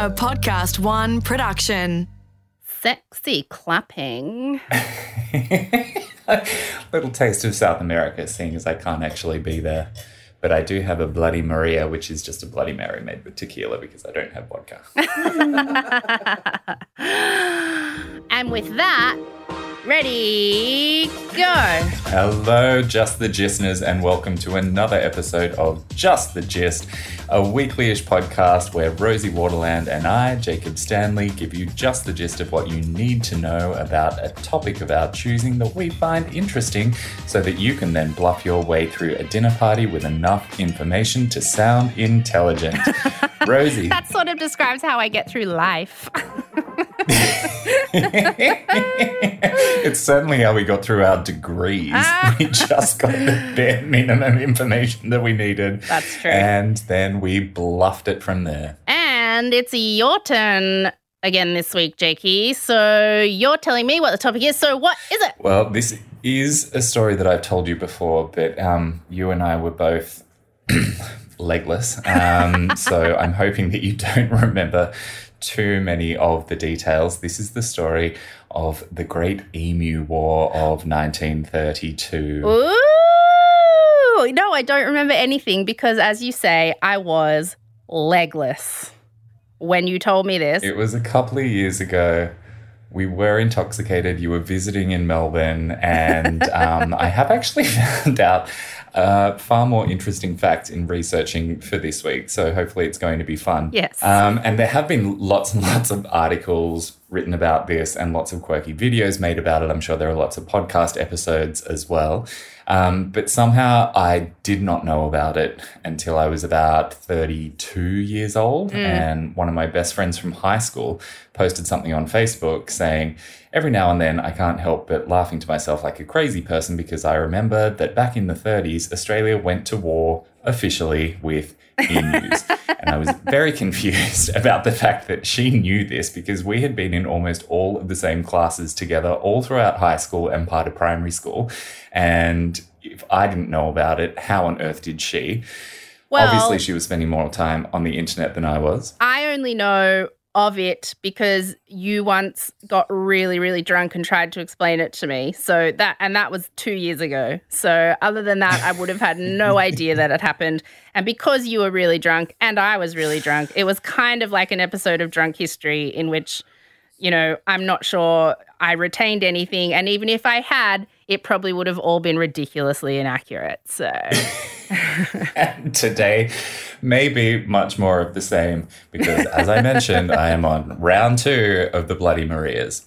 a PodcastOne production. Sexy clapping. Little taste of South America, seeing as I can't actually be there. But I do have a Bloody Maria, which is just a Bloody Mary made with tequila because I don't have vodka. and with that, ready, go. Hello, Just the Gistners, and welcome to another episode of Just the Gist, a weekly-ish podcast where Rosie Waterland and I, Jacob Stanley, give you just the gist of what you need to know about a topic of our choosing that we find interesting so that you can then bluff your way through a dinner party with enough information to sound intelligent. Rosie. That sort of describes how I get through life. it's certainly how we got through our degrees. Ah. we just got the bare minimum information that we needed. That's true. And then we bluffed it from there. and it's your turn again this week, Jakey. So you're telling me what the topic is. So what is it? Well, this is a story that I've told you before, but um, you and I were both legless. Um, so I'm hoping that you don't remember too many of the details. This is the story of the Great Emu War of 1932. Ooh. No, I don't remember anything because, as you say, I was legless when you told me this. It was a couple of years ago. We were intoxicated. You were visiting in Melbourne, and um, I have actually found out a far more interesting fact in researching for this week. So hopefully, it's going to be fun. Yes. Um, and there have been lots and lots of articles written about this, and lots of quirky videos made about it. I'm sure there are lots of podcast episodes as well. Um, but somehow I did not know about it until I was about 32 years old. And one of my best friends from high school posted something on Facebook saying, Every now and then I can't help but laughing to myself like a crazy person because I remember that back in the 30s, Australia went to war officially with emus. and I was very confused about the fact that she knew this because we had been in almost all of the same classes together all throughout high school and part of primary school. And if I didn't know about it, how on earth did she? well, Obviously, she was spending more time on the internet than I was. I only know of it because you once got really, really drunk and tried to explain it to me. So that, and that was two years ago. So other than that, I would have had no idea that it happened. And because you were really drunk and I was really drunk, it was kind of like an episode of Drunk History in which, you know, I'm not sure I retained anything. And even if I had, it probably would have all been ridiculously inaccurate. So. Today may be much more of the same because, as I mentioned, I am on round two of the Bloody Marias.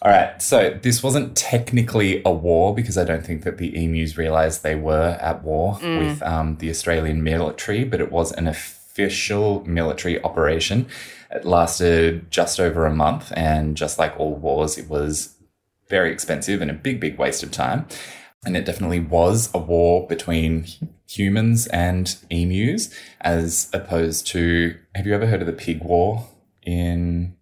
All right, so this wasn't technically a war because I don't think that the emus realized they were at war with um, the Australian military, but it was an official military operation. It lasted just over a month, and just like all wars, it was very expensive and a big, big waste of time. And it definitely was a war between humans and emus, as opposed to have you ever heard of the pig war in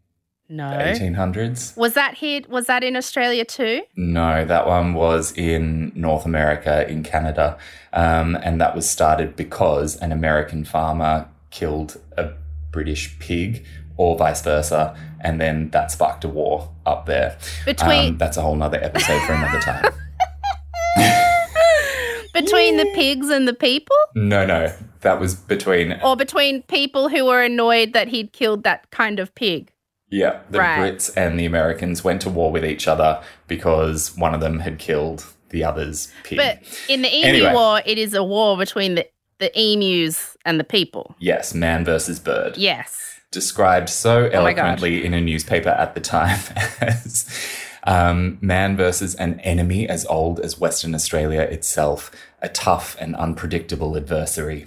No. the 1800s? Was that here? Was that in Australia too? No, that one was in North America, in Canada. Um, and that was started because an American farmer killed a British pig, or vice versa. And then that sparked a war up there. Between Um, that's a whole nother episode for another time. between the pigs and the people, No, no, that was between or between people who were annoyed that he'd killed that kind of pig. Yeah, the Right. Brits and the Americans went to war with each other because one of them had killed the other's pig. But in the emu Anyway. war, it is a war between the the emus and the people. yes, man versus bird. Yes. Described so Oh eloquently in a newspaper at the time as um, man versus an enemy as old as Western Australia itself, a tough and unpredictable adversary.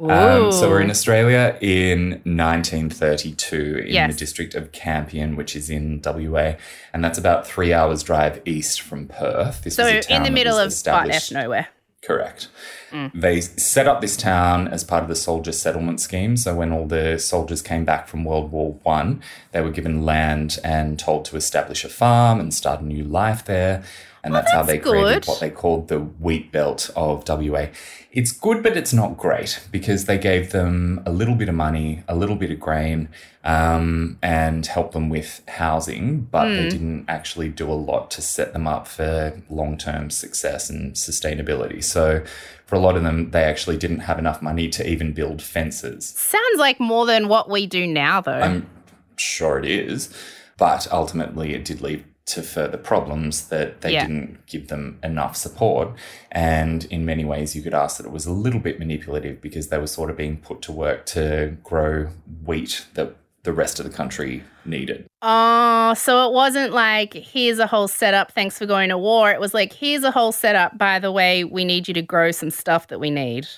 Um, so we're in Australia in 1932 in Yes. the district of Campion, which is in WA, and that's about three hours drive east from Perth. This So in the middle of butt F nowhere. Correct. Mm. They set up this town as part of the soldier settlement scheme. So when all the soldiers came back from World War One, they were given land and told to establish a farm and start a new life there. And that's, how they that's created what they called the wheat belt of WA. It's good, but it's not great because they gave them a little bit of money, a little bit of grain, um, and helped them with housing, but Hmm. they didn't actually do a lot to set them up for long term success and sustainability. So for a lot of them, they actually didn't have enough money to even build fences. Sounds like more than what we do now, though. I'm sure it is, but ultimately it did lead to further problems that they Yeah. didn't give them enough support. And in many ways, you could ask that it was a little bit manipulative because they were sort of being put to work to grow wheat that the rest of the country needed. Oh, so it wasn't like, here's a whole setup, thanks for going to war. It was like, here's a whole setup, by the way, we need you to grow some stuff that we need.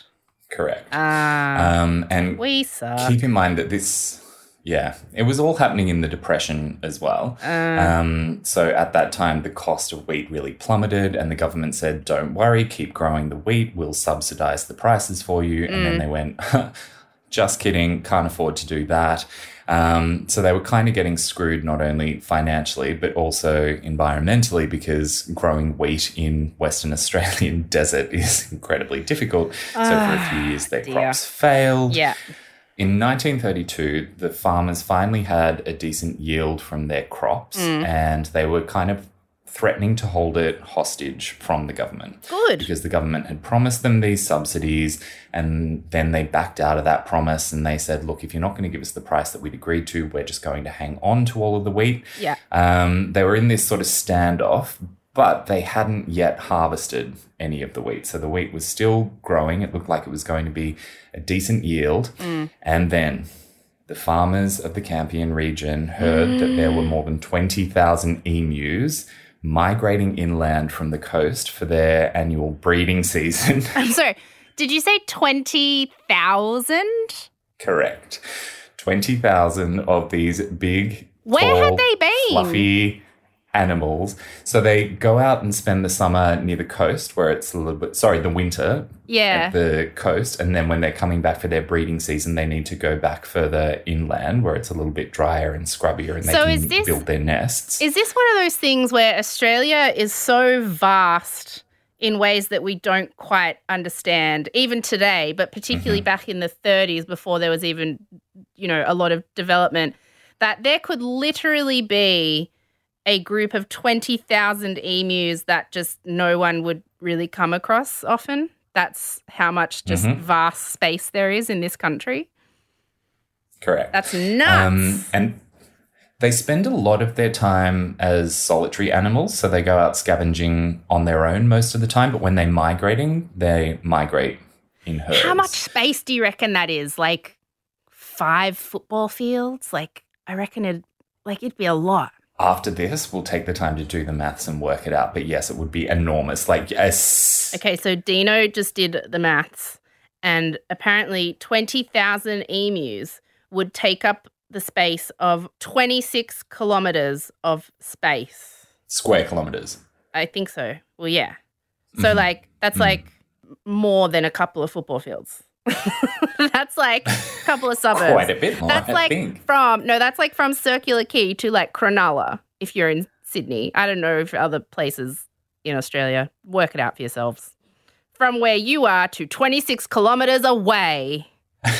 Correct. Ah, um, and we suck. keep in mind that this yeah it was all happening in the depression as well. Um, so at that time the cost of wheat really plummeted and the government said don't worry keep growing the wheat. We'll subsidize the prices for you. And then they went just kidding can't afford to do that. Um, so they were kind of getting screwed not only financially but also environmentally because growing wheat in western australian desert is incredibly difficult. So for a few years their dear. crops failed. Yeah. In 1932, the farmers finally had a decent yield from their crops and they were kind of threatening to hold it hostage from the government. Good. Because the government had promised them these subsidies and then they backed out of that promise and they said, look, if you're not going to give us the price that we'd agreed to, we're just going to hang on to all of the wheat. Yeah. Um, they were in this sort of standoff, but they hadn't yet harvested any of the wheat. So the wheat was still growing. It looked like it was going to be a decent yield. Mm. And then the farmers of the Campion region heard that there were more than 20,000 emus migrating inland from the coast for their annual breeding season. I'm sorry. Did you say 20,000? Correct. 20,000 of these big, Where tall, had they been? fluffy animals. So they go out and spend the summer near the coast where it's a little bit, sorry, the winter Yeah. at the coast. And then when they're coming back for their breeding season, they need to go back further inland where it's a little bit drier and scrubbier and they So can is this- build their nests. Is this one of those things where Australia is so vast in ways that we don't quite understand, even today, but particularly Mm-hmm. back in the 30s before there was even, you know, a lot of development, that there could literally be a group of 20,000 emus that just no one would really come across often? That's how much just Mhm. vast space there is in this country. Correct. That's nuts. Um, and they spend a lot of their time as solitary animals, so they go out scavenging on their own most of the time. But when they're migrating, they migrate in herds. How much space do you reckon that is? Like five football fields? Like I reckon it like it'd be a lot. After this, we'll take the time to do the maths and work it out. But yes, it would be enormous. Like yes, Okay, so Dino just did the maths and apparently 20,000 emus would take up the space of 26 kilometers of space. square kilometers. I think so. Well, yeah. So Mhm. like that's Mhm. like more than a couple of football fields. that's like a couple of suburbs. Quite a bit more, That's I like think. from no, that's like from Circular Quay to like Cronulla if you're in Sydney. I don't know if other places in Australia. Work it out for yourselves. From where you are to 26 kilometers away.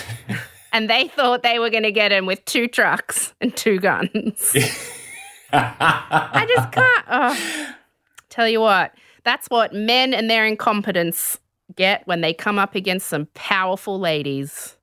and they thought they were going to get him with two trucks and two guns. I just can't. Oh. Tell you what, that's what men and their incompetence get when they come up against some powerful ladies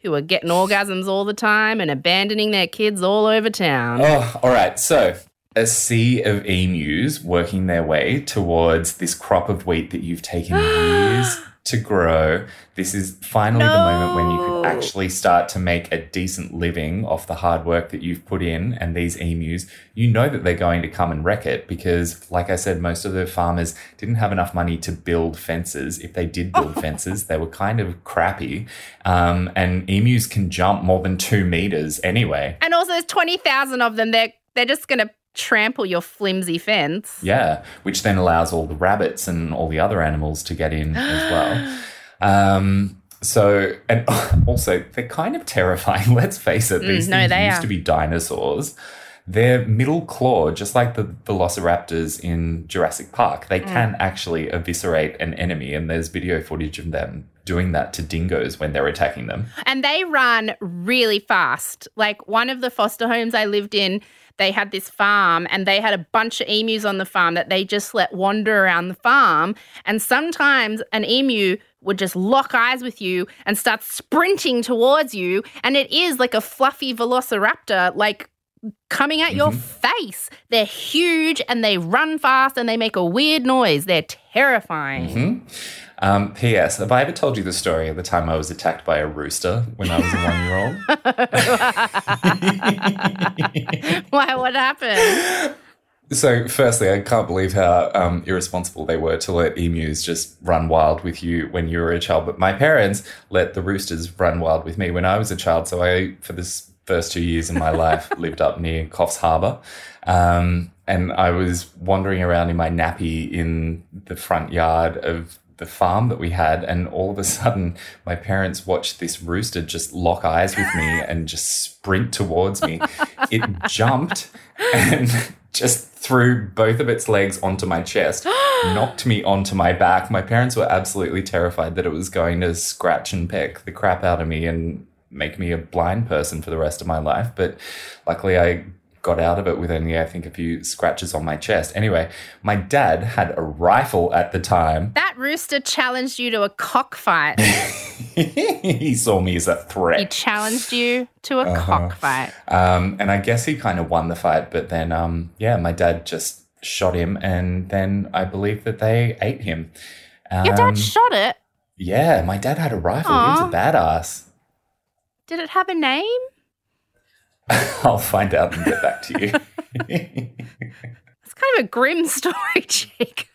who are getting orgasms all the time and abandoning their kids all over town. Oh, all right. So, a sea of emus working their way towards this crop of wheat that you've taken years to grow. This is finally the moment when you No. could actually start to make a decent living off the hard work that you've put in. And these emus, you know that they're going to come and wreck it because, like I said, most of the farmers didn't have enough money to build fences. If they did build fences, they were kind of crappy. Um, and emus can jump more than two meters anyway. And also, there's 20,000 of them. They're, they're just going to trample your flimsy fence. Yeah, which then allows all the rabbits and all the other animals to get in as well. Um, so, and also, they're kind of terrifying. Let's face it, these Mm, no, things they used are. to be dinosaurs. their middle claw, just like the velociraptors in Jurassic Park, they can actually eviscerate an enemy. And there's video footage of them doing that to dingoes when they're attacking them. And they run really fast. Like one of the foster homes I lived in, they had this farm and they had a bunch of emus on the farm that they just let wander around the farm. And sometimes an emu would just lock eyes with you and start sprinting towards you. And it is like a fluffy velociraptor, like coming at your mm-hmm. face. They're huge and they run fast and they make a weird noise. They're terrifying. Mm-hmm. Um, P.S. Have I ever told you the story of the time I was attacked by a rooster when I was a one year old? Why? What happened? So, firstly, I can't believe how um, irresponsible they were to let emus just run wild with you when you were a child. But my parents let the roosters run wild with me when I was a child. So, I, for this first two years of my life, lived up near Coffs Harbour. Um, and I was wandering around in my nappy in the front yard of the farm that we had. And all of a sudden, my parents watched this rooster just lock eyes with me and just sprint towards me. It jumped and just threw both of its legs onto my chest, knocked me onto my back. My parents were absolutely terrified that it was going to scratch and peck the crap out of me and make me a blind person for the rest of my life. But luckily, I got out of it with only, I think, a few scratches on my chest. Anyway, my dad had a rifle at the time. That rooster challenged you to a cockfight. he saw me as a threat. he challenged you to a Uh-huh. cockfight. Um, and I guess he kind of won the fight. But then, um, yeah, my dad just shot him. And then I believe that they ate him. Um, Your dad shot it. yeah, my dad had a rifle. He was a badass. Did it have a name? I'll find out and get back to you. It's kind of a grim story, Jake.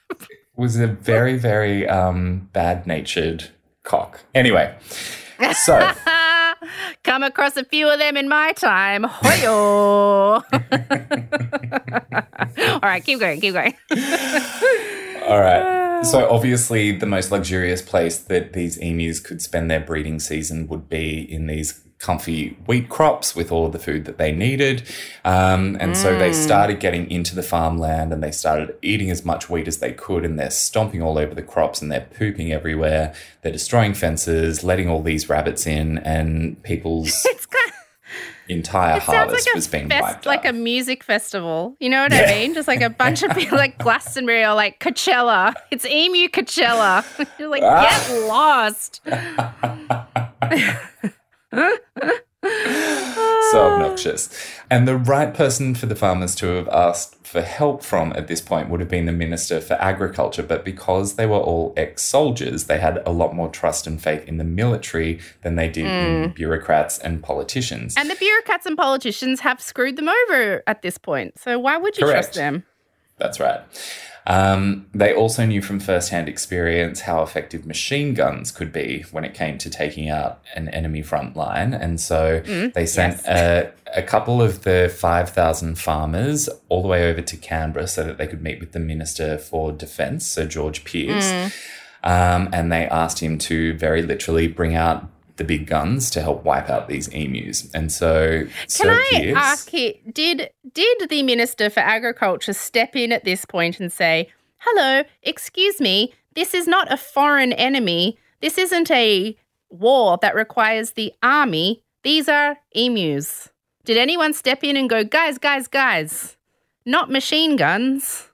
was a very, very um, bad natured cock. Anyway, so Come across a few of them in my time. Hoyo. All right, keep going, keep going. all right. So obviously, the most luxurious place that these emus could spend their breeding season would be in these comfy wheat crops with all of the food that they needed. Um, and so they started getting into the farmland and they started eating as much wheat as they could. And they're stomping all over the crops and they're pooping everywhere. They're destroying fences, letting all these rabbits in, and people's entire it harvest like was being fest, wiped like a music festival. You know what I mean? Just like a bunch of people like Glastonbury or like Coachella. It's Emu Coachella. You're like, get lost. so obnoxious. And the right person for the farmers to have asked for help from at this point would have been the Minister for Agriculture. But because they were all ex soldiers, they had a lot more trust and faith in the military than they did in mm. bureaucrats and politicians. And the bureaucrats and politicians have screwed them over at this point. So why would you Correct. trust them? That's right. Um, they also knew from firsthand experience how effective machine guns could be when it came to taking out an enemy front line. And so they sent a, a couple of the 5,000 farmers all the way over to Canberra so that they could meet with the Minister for Defence, Sir George Pearce. Um, and they asked him to very literally bring out the big guns to help wipe out these emus. And so, Can I ask here, did did the Minister for Agriculture step in at this point and say, Hello, excuse me, this is not a foreign enemy. This isn't a war that requires the army. These are emus. Did anyone step in and go, guys, guys, guys, not machine guns,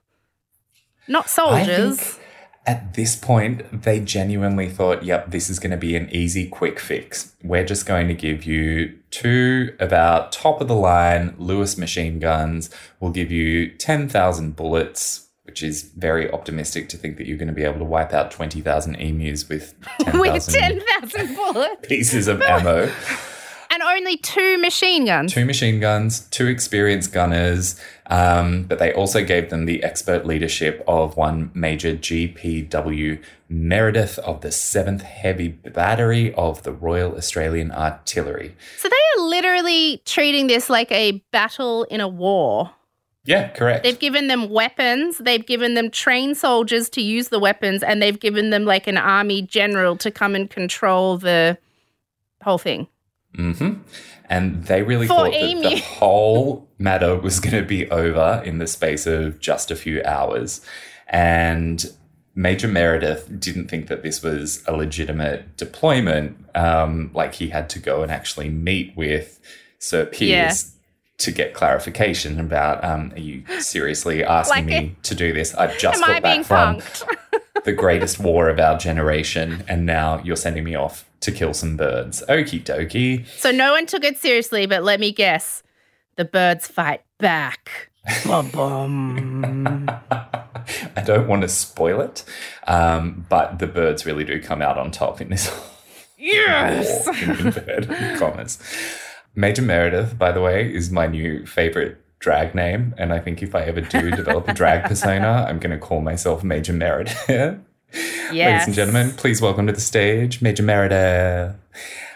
not soldiers? At this point, they genuinely thought, yep, this is going to be an easy, quick fix. We're just going to give you two of our top of the line Lewis machine guns. We'll give you 10,000 bullets, which is very optimistic to think that you're going to be able to wipe out 20,000 emus with With 10,000 10,000 bullets pieces of ammo. only two machine guns. two machine guns, two experienced gunners, um, but they also gave them the expert leadership of one Major GPW Meredith of the 7th Heavy Battery of the Royal Australian Artillery. So they are literally treating this like a battle in a war. Yeah, correct. They've given them weapons, they've given them trained soldiers to use the weapons, and they've given them like an army general to come and control the whole thing. Hmm And they really For thought that the whole matter was going to be over in the space of just a few hours. And Major Meredith didn't think that this was a legitimate deployment. Um, like he had to go and actually meet with Sir Pearce to get clarification about um, are you seriously asking Like, me to do this? I've just got back from the greatest war of our generation, and now you're sending me off to kill some birds. Okie dokie. so no one took it seriously, but let me guess. The birds fight back. Bum, bum. I don't want to spoil it, um, but the birds really do come out on top in this Yes. war, in inverted commas. Major Meredith, by the way, is my new favorite drag name, and I think if I ever do develop a drag persona, I'm going to call myself Major Meredith. Yes. Ladies and gentlemen, please welcome to the stage Major Meredith.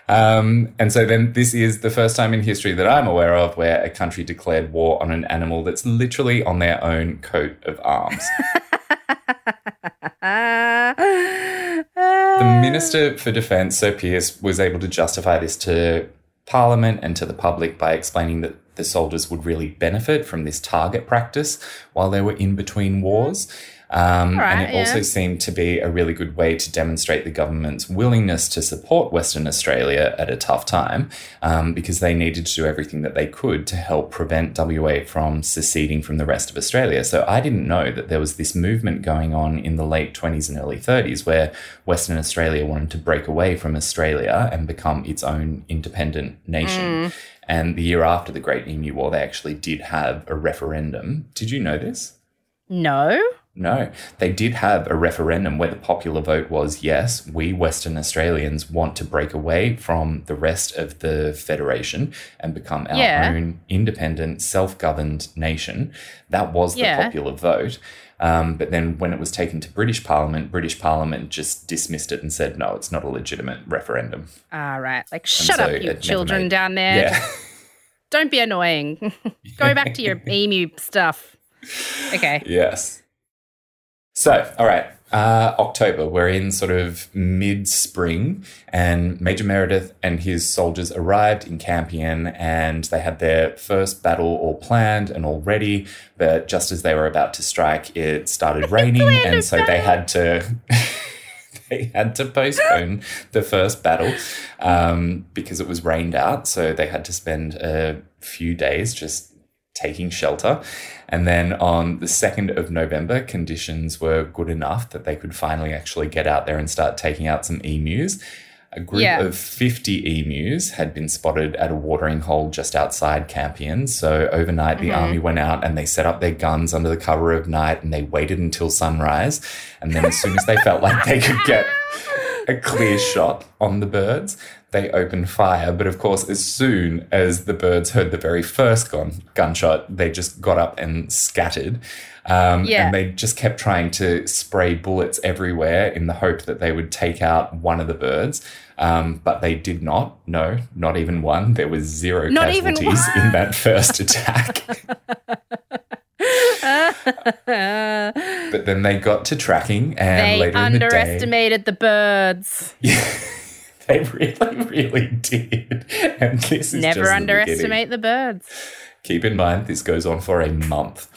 Um, and so then this is the first time in history that I'm aware of where a country declared war on an animal that's literally on their own coat of arms. The Minister for Defence, Sir Pearce, was able to justify this to Parliament and to the public by explaining that the soldiers would really benefit from this target practice while they were in between wars. Um, Right, and it also seemed to be a really good way to demonstrate the government's willingness to support Western Australia at a tough time um, because they needed to do everything that they could to help prevent WA from seceding from the rest of Australia. So I didn't know that there was this movement going on in the late 20s and early 30s where Western Australia wanted to break away from Australia and become its own independent nation. And the year after the Great Emu War, they actually did have a referendum. Did you know this? No. No, they did have a referendum where the popular vote was yes, we Western Australians want to break away from the rest of the Federation and become our Yeah. own independent, self governed nation. That was the Yeah. popular vote. Um, but then when it was taken to British Parliament, British Parliament just dismissed it and said, no, it's not a legitimate referendum. All right. Like, shut so up, you children made- down there. Yeah. Don't be annoying. Go back to your emu stuff. Okay. Yes. So, all right, uh, October, we're in sort of mid spring, and Major Meredith and his soldiers arrived in Campion and they had their first battle all planned and all ready. But just as they were about to strike, it started raining, and so they had to. They had to postpone the first battle um, because it was rained out. So they had to spend a few days just taking shelter. And then on the 2nd of November, conditions were good enough that they could finally actually get out there and start taking out some emus. A group Yeah. of 50 emus had been spotted at a watering hole just outside Campion. So overnight, the mm-hmm. army went out and they set up their guns under the cover of night and they waited until sunrise. And then, as soon as they felt like they could get a clear shot on the birds, they opened fire. But of course, as soon as the birds heard the very first gun, gunshot, they just got up and scattered. Um, Yeah. And they just kept trying to spray bullets everywhere in the hope that they would take out one of the birds. Um, but they did not. No, not even one. There was zero Not casualties in that first attack. But then they got to tracking, and they later in the day, underestimated the birds. they really, really did. And this is just Never the underestimate the birds. Keep in mind, this goes on for a month.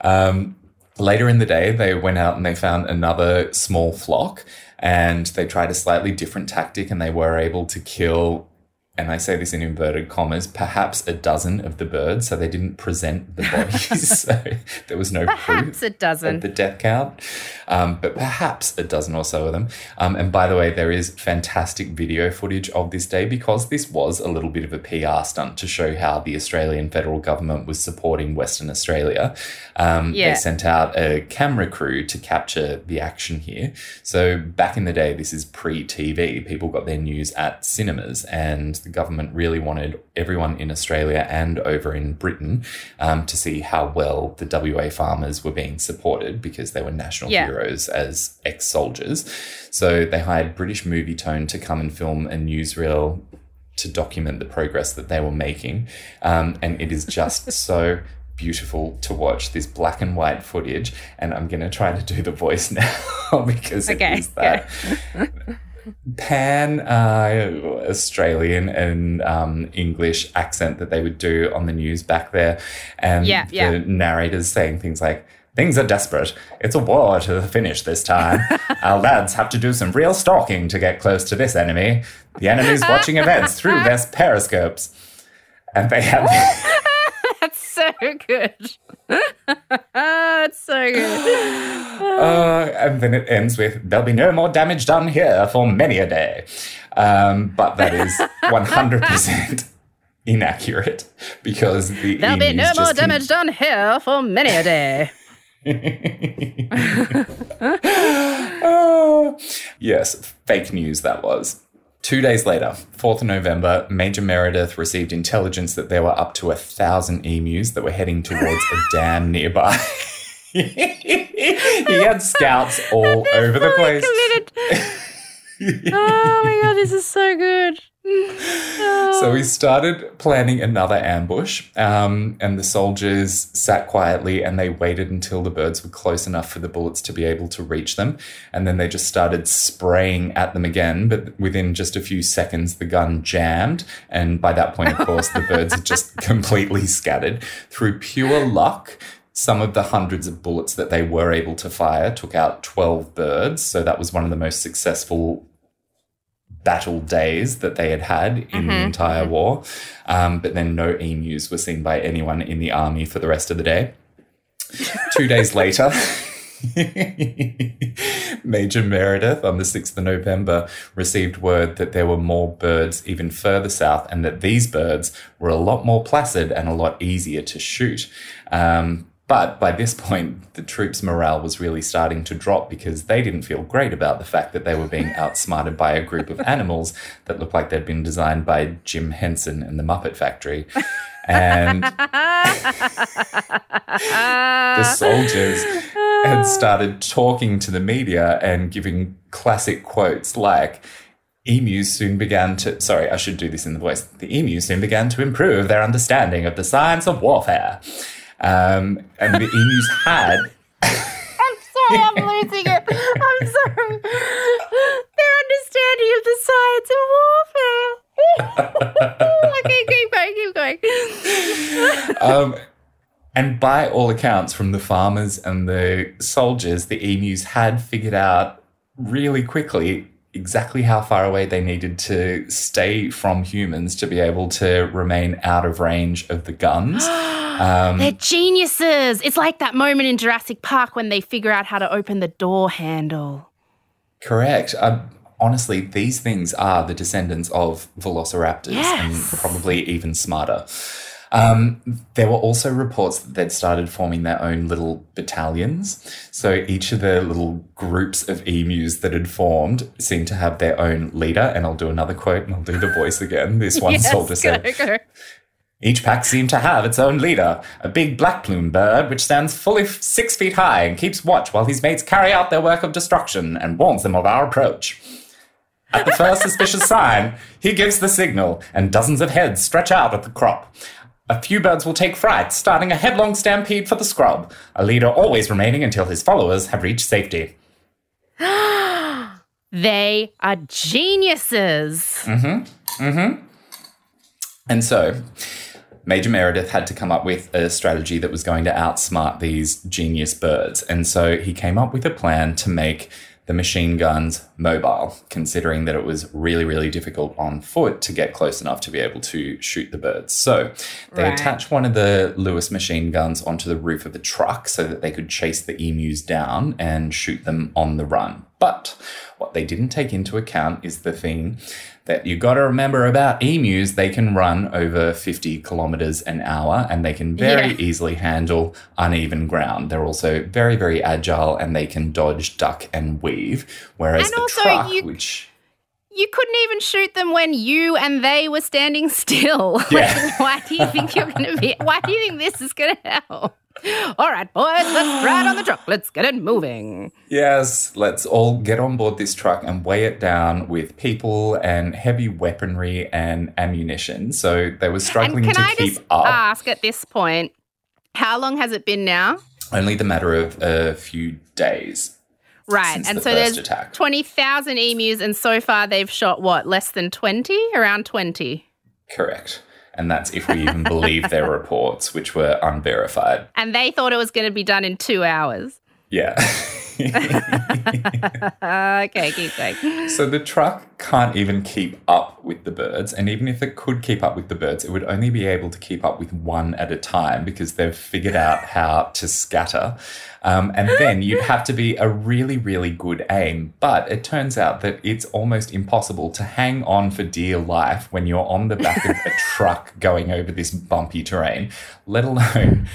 Um, later in the day, they went out and they found another small flock and they tried a slightly different tactic and they were able to kill, and I say this in inverted commas, perhaps a dozen of the birds. So they didn't present the bodies. so there was no Perhaps proof it of doesn't. the death count, um, but perhaps a dozen or so of them. Um, and by the way, there is fantastic video footage of this day because this was a little bit of a PR stunt to show how the Australian federal government was supporting Western Australia. Um, Yeah. They sent out a camera crew to capture the action here. So back in the day, this is pre TV, people got their news at cinemas, and the government really wanted everyone in Australia and over in Britain um, to see how well the WA farmers were being supported because they were national Yeah. heroes as ex soldiers. So they hired British Movietone to come and film a newsreel to document the progress that they were making. Um, and it is just so beautiful to watch this black and white footage. And I'm going to try to do the voice now because Okay, it is that. pan uh, Australian and um, English accent that they would do on the news back there, and Yeah, the yeah. narrators saying things like. Things are desperate. It's a war to the finish this time. Our lads have to do some real stalking to get close to this enemy. The enemy's watching events through their periscopes. And they have That's so good. That's so good. And then it ends with there'll be no more damage done here for many a day. Um, but that is 100% inaccurate because the There'll be no more con- damage done here for many a day. Oh, yes, fake news that was. Two days later, 4th of November, Major Meredith received intelligence that there were up to a thousand emus that were heading towards a dam nearby. he had scouts all over the place. committed. oh my god, this is so good. So we started planning another ambush, um, and the soldiers sat quietly and they waited until the birds were close enough for the bullets to be able to reach them. And then they just started spraying at them again. But within just a few seconds, the gun jammed. And by that point, of course, the birds had just completely scattered. Through pure luck, some of the hundreds of bullets that they were able to fire took out 12 birds. So that was one of the most successful battle days that they had had in the entire war. Um, but then no emus were seen by anyone in the army for the rest of the day. Two days later, Major Meredith on the 6th of November received word that there were more birds even further south and that these birds were a lot more placid and a lot easier to shoot. Um, but by this point, the troops' morale was really starting to drop because they didn't feel great about the fact that they were being outsmarted by a group of animals that looked like they'd been designed by Jim Henson and the Muppet Factory. And the soldiers had started talking to the media and giving classic quotes like, Emus soon began to, sorry, I should do this in the voice. The emus soon began to improve their understanding of the science of warfare. Um, and the emus had, I'm sorry, I'm losing it. I'm sorry. Their understanding of the science of warfare. okay, keep going, keep going. um, and by all accounts, from the farmers and the soldiers, the emus had figured out really quickly exactly how far away they needed to stay from humans to be able to remain out of range of the guns. Um, They're geniuses. It's like that moment in Jurassic Park when they figure out how to open the door handle. Correct. Um, honestly, these things are the descendants of velociraptors Yes. and probably even smarter. Um, there were also reports that they'd started forming their own little battalions. So each of the little groups of emus that had formed seemed to have their own leader. And I'll do another quote and I'll do the voice again. This one yes, soldier said, go. each pack seemed to have its own leader, a big black plumed bird which stands fully f- six feet high and keeps watch while his mates carry out their work of destruction and warns them of our approach. At the first suspicious sign, he gives the signal, and dozens of heads stretch out at the crop. A few birds will take fright, starting a headlong stampede for the scrub, a leader always remaining until his followers have reached safety. They are geniuses. Mm-hmm. Mm-hmm. And so, Major Meredith had to come up with a strategy that was going to outsmart these genius birds. And so he came up with a plan to make the machine guns mobile, considering that it was really, really difficult on foot to get close enough to be able to shoot the birds. So they Right. attached one of the Lewis machine guns onto the roof of the truck so that they could chase the emus down and shoot them on the run. But what they didn't take into account is the thing that you got to remember about emus. They can run over 50 kilometers an hour and they can very Yeah. easily handle uneven ground. They're also very, very agile and they can dodge, duck, and weave. Whereas And the also truck, you- which You couldn't even shoot them when you and they were standing still. Yeah. Like, why do you think you're going to be? Why do you think this is going to help? All right, boys, let's ride on the truck. Let's get it moving. Yes, let's all get on board this truck and weigh it down with people and heavy weaponry and ammunition. So they were struggling to I keep up. ask at this point, how long has it been now? Only the matter of a few days. Right. And the so there's attack. 20,000 emus, and so far they've shot what, less than 20? Around 20. Correct. And that's if we even believe their reports, which were unverified. And they thought it was going to be done in two hours. Yeah. okay, keep going. so the truck can't even keep up with the birds. And even if it could keep up with the birds, it would only be able to keep up with one at a time because they've figured out how to scatter. Um, and then you'd have to be a really, really good aim. But it turns out that it's almost impossible to hang on for dear life when you're on the back of a truck going over this bumpy terrain, let alone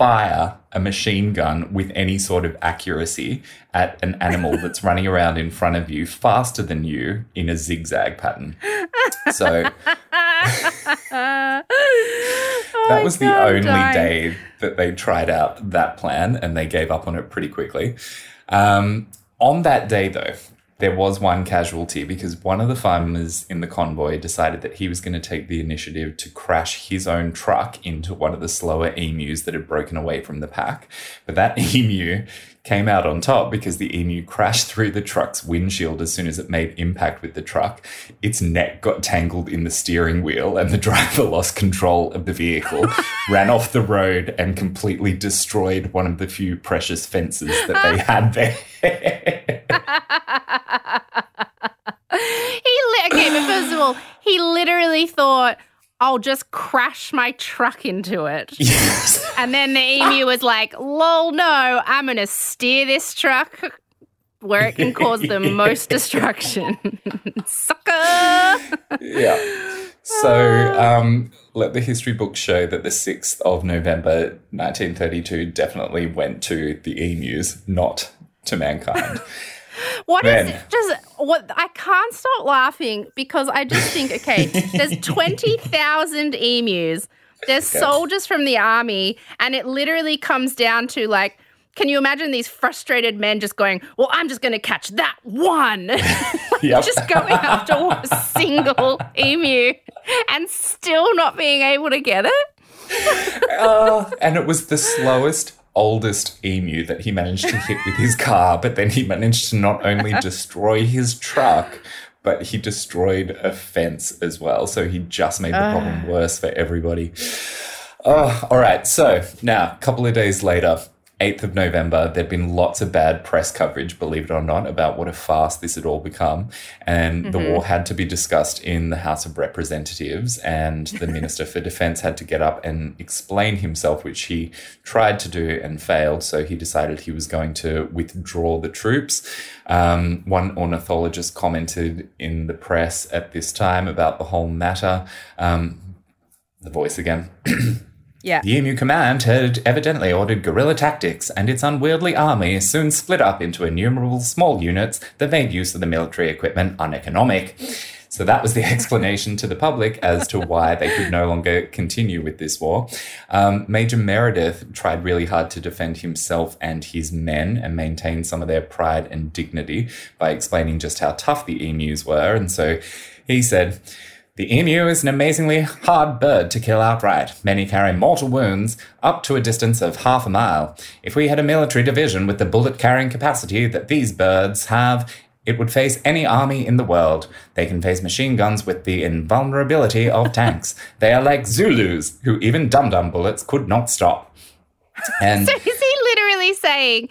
fire a machine gun with any sort of accuracy at an animal that's running around in front of you faster than you in a zigzag pattern. So that was the only day that they tried out that plan and they gave up on it pretty quickly. Um, on that day, though, there was one casualty because one of the farmers in the convoy decided that he was going to take the initiative to crash his own truck into one of the slower emus that had broken away from the pack. But that emu came out on top because the emu crashed through the truck's windshield as soon as it made impact with the truck. Its neck got tangled in the steering wheel, and the driver lost control of the vehicle, ran off the road, and completely destroyed one of the few precious fences that they had there. He li- okay, but first of all, he literally thought, "I'll just crash my truck into it," yes. and then the emu was like, "Lol, no, I'm gonna steer this truck where it can cause the most destruction." Sucker. yeah. So um, let the history books show that the 6th of November 1932 definitely went to the emus, not to mankind. What is Then- just what I can't stop laughing because I just think, okay, there's twenty thousand emus, there's soldiers from the army, and it literally comes down to like, can you imagine these frustrated men just going, "Well, I'm just going to catch that one," just going after a single emu, and still not being able to get it? Uh, and it was the slowest, oldest emu that he managed to hit with his car, but then he managed to not only destroy his truck, but he destroyed a fence as well. So he just made the problem ah. worse for everybody. Oh, all right. So now, a couple of days later, 8th of November, there'd been lots of bad press coverage, believe it or not, about what a farce this had all become. And the war had to be discussed in the House of Representatives, and the Minister for Defense had to get up and explain himself, which he tried to do and failed. So he decided he was going to withdraw the troops. Um, one ornithologist commented in the press at this time about the whole matter. Um, the voice again. Yeah. The Emu Command had evidently ordered guerrilla tactics, and its unwieldy army soon split up into innumerable small units that made use of the military equipment uneconomic. So that was the explanation to the public as to why they could no longer continue with this war. Um, Major Meredith tried really hard to defend himself and his men and maintain some of their pride and dignity by explaining just how tough the emus were. And so he said, the emu is an amazingly hard bird to kill outright. Many carry mortal wounds up to a distance of half a mile. If we had a military division with the bullet carrying capacity that these birds have, it would face any army in the world. They can face machine guns with the invulnerability of tanks. They are like Zulus, who even dum dum bullets could not stop. And So is he literally saying,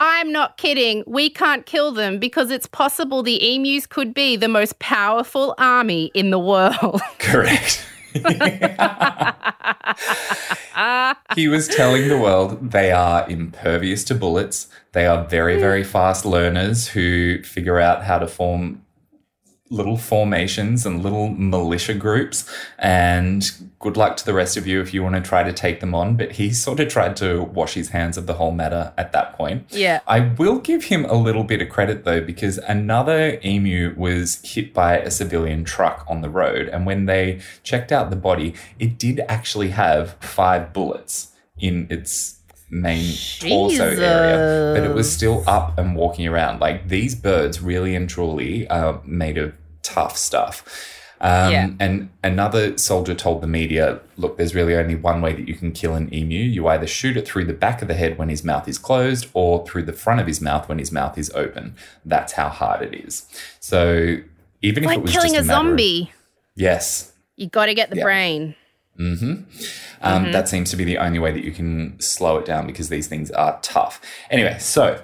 I'm not kidding, we can't kill them because it's possible the emus could be the most powerful army in the world? Correct. he was telling the world they are impervious to bullets. They are very, very fast learners who figure out how to form little formations and little militia groups. And good luck to the rest of you if you want to try to take them on. But he sort of tried to wash his hands of the whole matter at that point. Yeah. I will give him a little bit of credit though, because another emu was hit by a civilian truck on the road. And when they checked out the body, it did actually have five bullets in its main torso area, but it was still up and walking around. Like these birds really and truly are made of tough stuff. Um, Yeah. And another soldier told the media, look, there's really only one way that you can kill an emu. You either shoot it through the back of the head when his mouth is closed or through the front of his mouth when his mouth is open. That's how hard it is. So even if it was killing just a of- zombie. yes. You got to get the Yeah. brain. Um, That seems to be the only way that you can slow it down because these things are tough. Anyway, so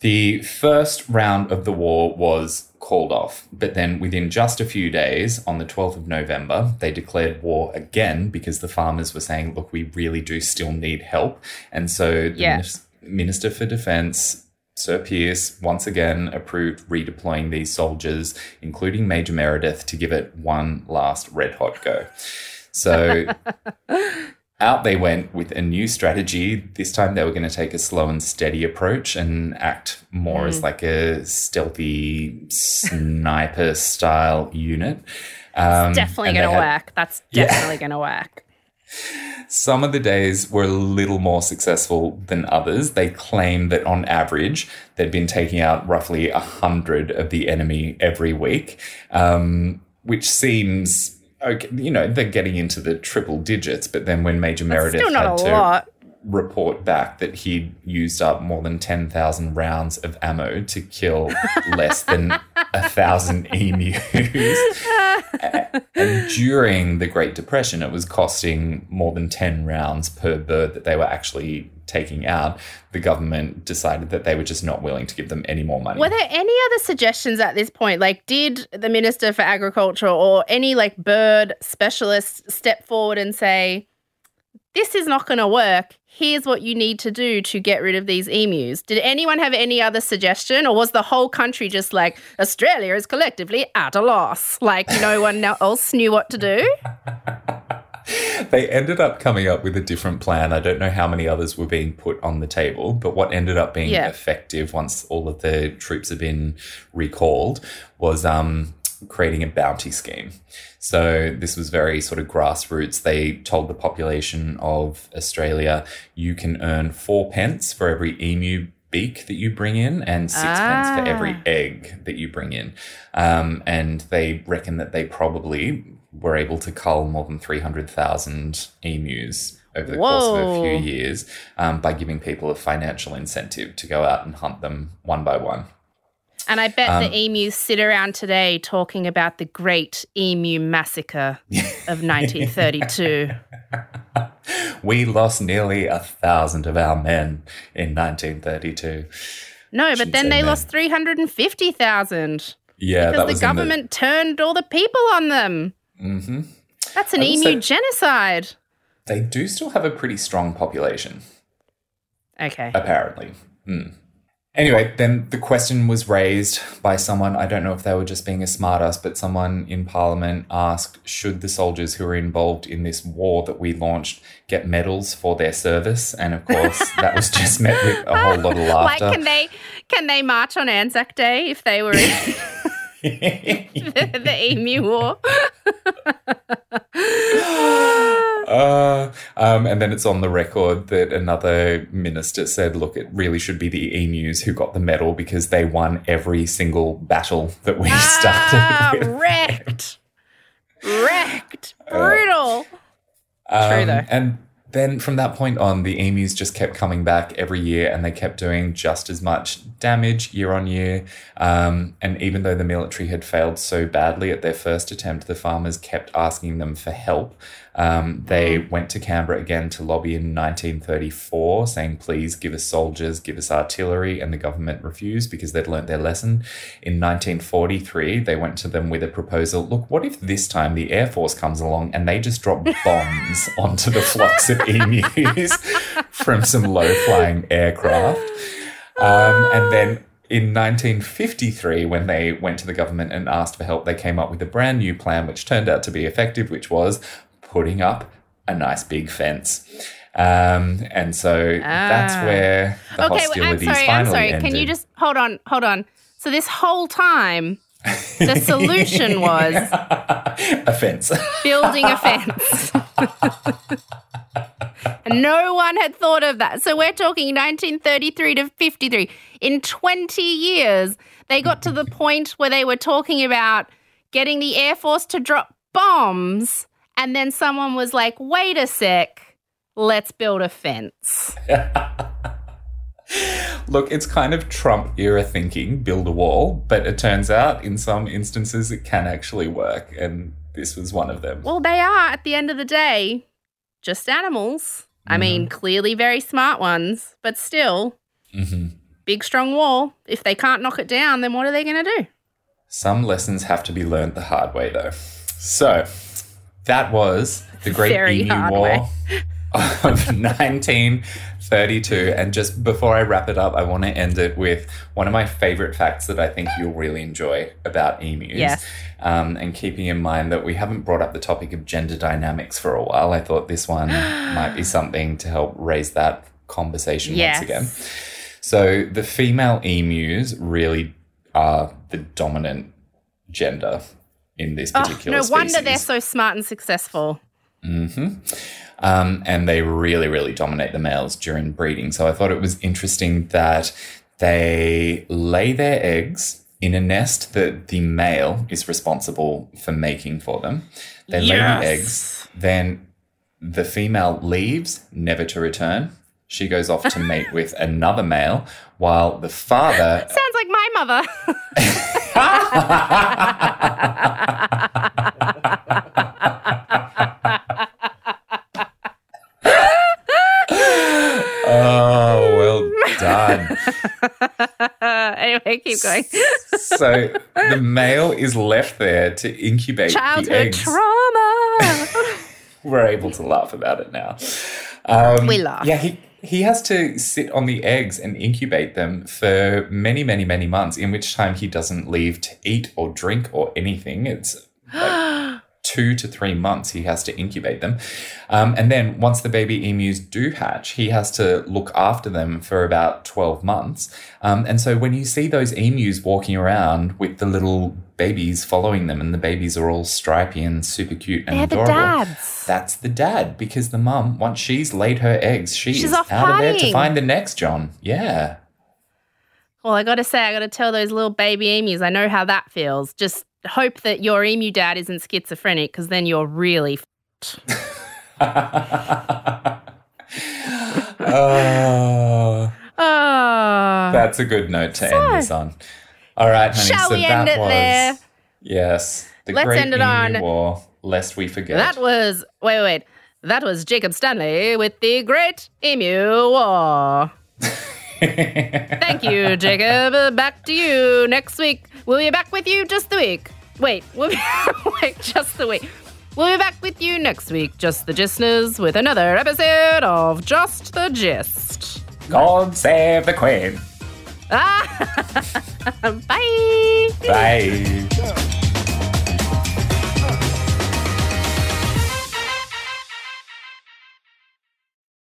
the first round of the war was called off, but then within just a few days, on the 12th of November, they declared war again because the farmers were saying, look, we really do still need help. And so the Yeah. minis- Minister for Defense, Sir Pearce, once again approved redeploying these soldiers, including Major Meredith, to give it one last red hot go. So out they went with a new strategy. This time they were going to take a slow and steady approach and act more as like a stealthy sniper style unit. Um, Definitely going to had- work. That's Yeah. definitely going to work. Some of the days were a little more successful than others. They claim that on average, they'd been taking out roughly 100 of the enemy every week, um, which seems, okay, you know, they're getting into the triple digits. But then when Major Meredith Still had not a to lot. Report back that he'd used up more than 10,000 rounds of ammo to kill less than a thousand emus. and during the Great Depression, it was costing more than 10 rounds per bird that they were actually taking out. The government decided that they were just not willing to give them any more money. Were there any other suggestions at this point? Like, did the Minister for Agriculture or any like bird specialist step forward and say, this is not going to work. Here's what you need to do to get rid of these emus. Did anyone have any other suggestion, or was the whole country just like Australia is collectively at a loss? Like no one else knew what to do? they ended up coming up with a different plan. I don't know how many others were being put on the table, but what ended up being Yeah. effective once all of the troops had been recalled was um, creating a bounty scheme. So this was very sort of grassroots. They told the population of Australia, you can earn four pence for every emu beak that you bring in and six pence for every Ah. egg that you bring in. Um, and they reckon that they probably were able to cull more than 300,000 emus over the course of a few years um, by giving people a financial incentive to go out and hunt them one by one. And I bet Um, the emus sit around today talking about the great emu massacre of 1932. We lost nearly a thousand of our men in 1932. No, but then they men. lost 350,000 Yeah, that because the government turned all the people on them. In the, hmm That's an emu say- genocide. They do still have a pretty strong population. Okay. apparently. Hmm. Anyway, then the question was raised by someone. I don't know if they were just being a smartass, but someone in Parliament asked, should the soldiers who were involved in this war that we launched get medals for their service? And of course, that was just met with a whole lot of Like, laughter. can they can they march on Anzac Day if they were in the, the emu war? Uh, um, and then it's on the record that another minister said, look, it really should be the emus who got the medal because they won every single battle that we started ah, with. wrecked, wrecked, brutal. True, Um, though. And then from that point on, the emus just kept coming back every year and they kept doing just as much damage year on year. Um, and even though the military had failed so badly at their first attempt, the farmers kept asking them for help. Um, they went to Canberra again to lobby in 1934, saying, please give us soldiers, give us artillery. And the government refused because they'd learnt their lesson. In 1943, they went to them with a proposal look, what if this time the Air Force comes along and they just drop bombs onto the flocks of emus from some low flying aircraft? Um, and then in 1953, when they went to the government and asked for help, they came up with a brand new plan, which turned out to be effective, which was putting up a nice big fence. Um, and so that's Ah. where the Okay, wait, I'm hostilities sorry. I'm sorry. ended. Can you just hold on? Hold on. So this whole time, the solution was a fence? building a fence. no one had thought of that. So we're talking 1933 to 53. In 20 years, they got to the point where they were talking about getting the Air Force to drop bombs. And then someone was like, wait a sec, let's build a fence. Look, it's kind of Trump era thinking, build a wall, but it turns out in some instances it can actually work, and this was one of them. Well, they are, at the end of the day, just animals. I mean, clearly very smart ones, but still, hmm big, strong wall. If they can't knock it down, then what are they going to do? Some lessons have to be learned the hard way, though. So that was the Great Very Emu War way. of 1932. And just before I wrap it up, I want to end it with one of my favorite facts that I think you'll really enjoy about emus. Yes. Um, and keeping in mind that we haven't brought up the topic of gender dynamics for a while, I thought this one might be something to help raise that conversation Yes. once again. So the female emus really are the dominant gender in this Oh, particular no species. wonder they're so smart and successful. um, and they really, really dominate the males during breeding. So I thought it was interesting that they lay their eggs in a nest that the male is responsible for making for them. They lay the eggs, then the female leaves, never to return. She goes off to mate with another male, while the father Sounds like my mother. Oh, well done. anyway, keep going. so the male is left there to incubate the Childhood eggs. trauma. We're able to laugh about it now. Um, We laugh. Yeah, he he has to sit on the eggs and incubate them for many, many, many months. In which time he doesn't leave to eat or drink or anything. It's like two to three months he has to incubate them. Um, and then once the baby emus do hatch, he has to look after them for about 12 months. Um, and so when you see those emus walking around with the little babies following them, and the babies are all stripy and super cute and They're the adorable, dads. that's the dad because the mum, once she's laid her eggs, she She's out of there to find the next John. Yeah. Well, I got to say, I got to tell those little baby emus, I know how that feels. Just hope that your emu dad isn't schizophrenic because then you're really. F- oh. oh. That's a good note to end this on. All right, honey. Shall so we end it was there? yes, the Let's Great end it on- War. Lest we forget. That was. Wait, wait, wait. That was Jacob Stanley with the Great Emu War. Thank you, Jacob. Back to you next week. We'll be back with you just the week. Wait, we'll be, wait, just the week. We'll be back with you next week, just the Gistners, with another episode of Just the Gist. God save the Queen. Ah, bye. Bye.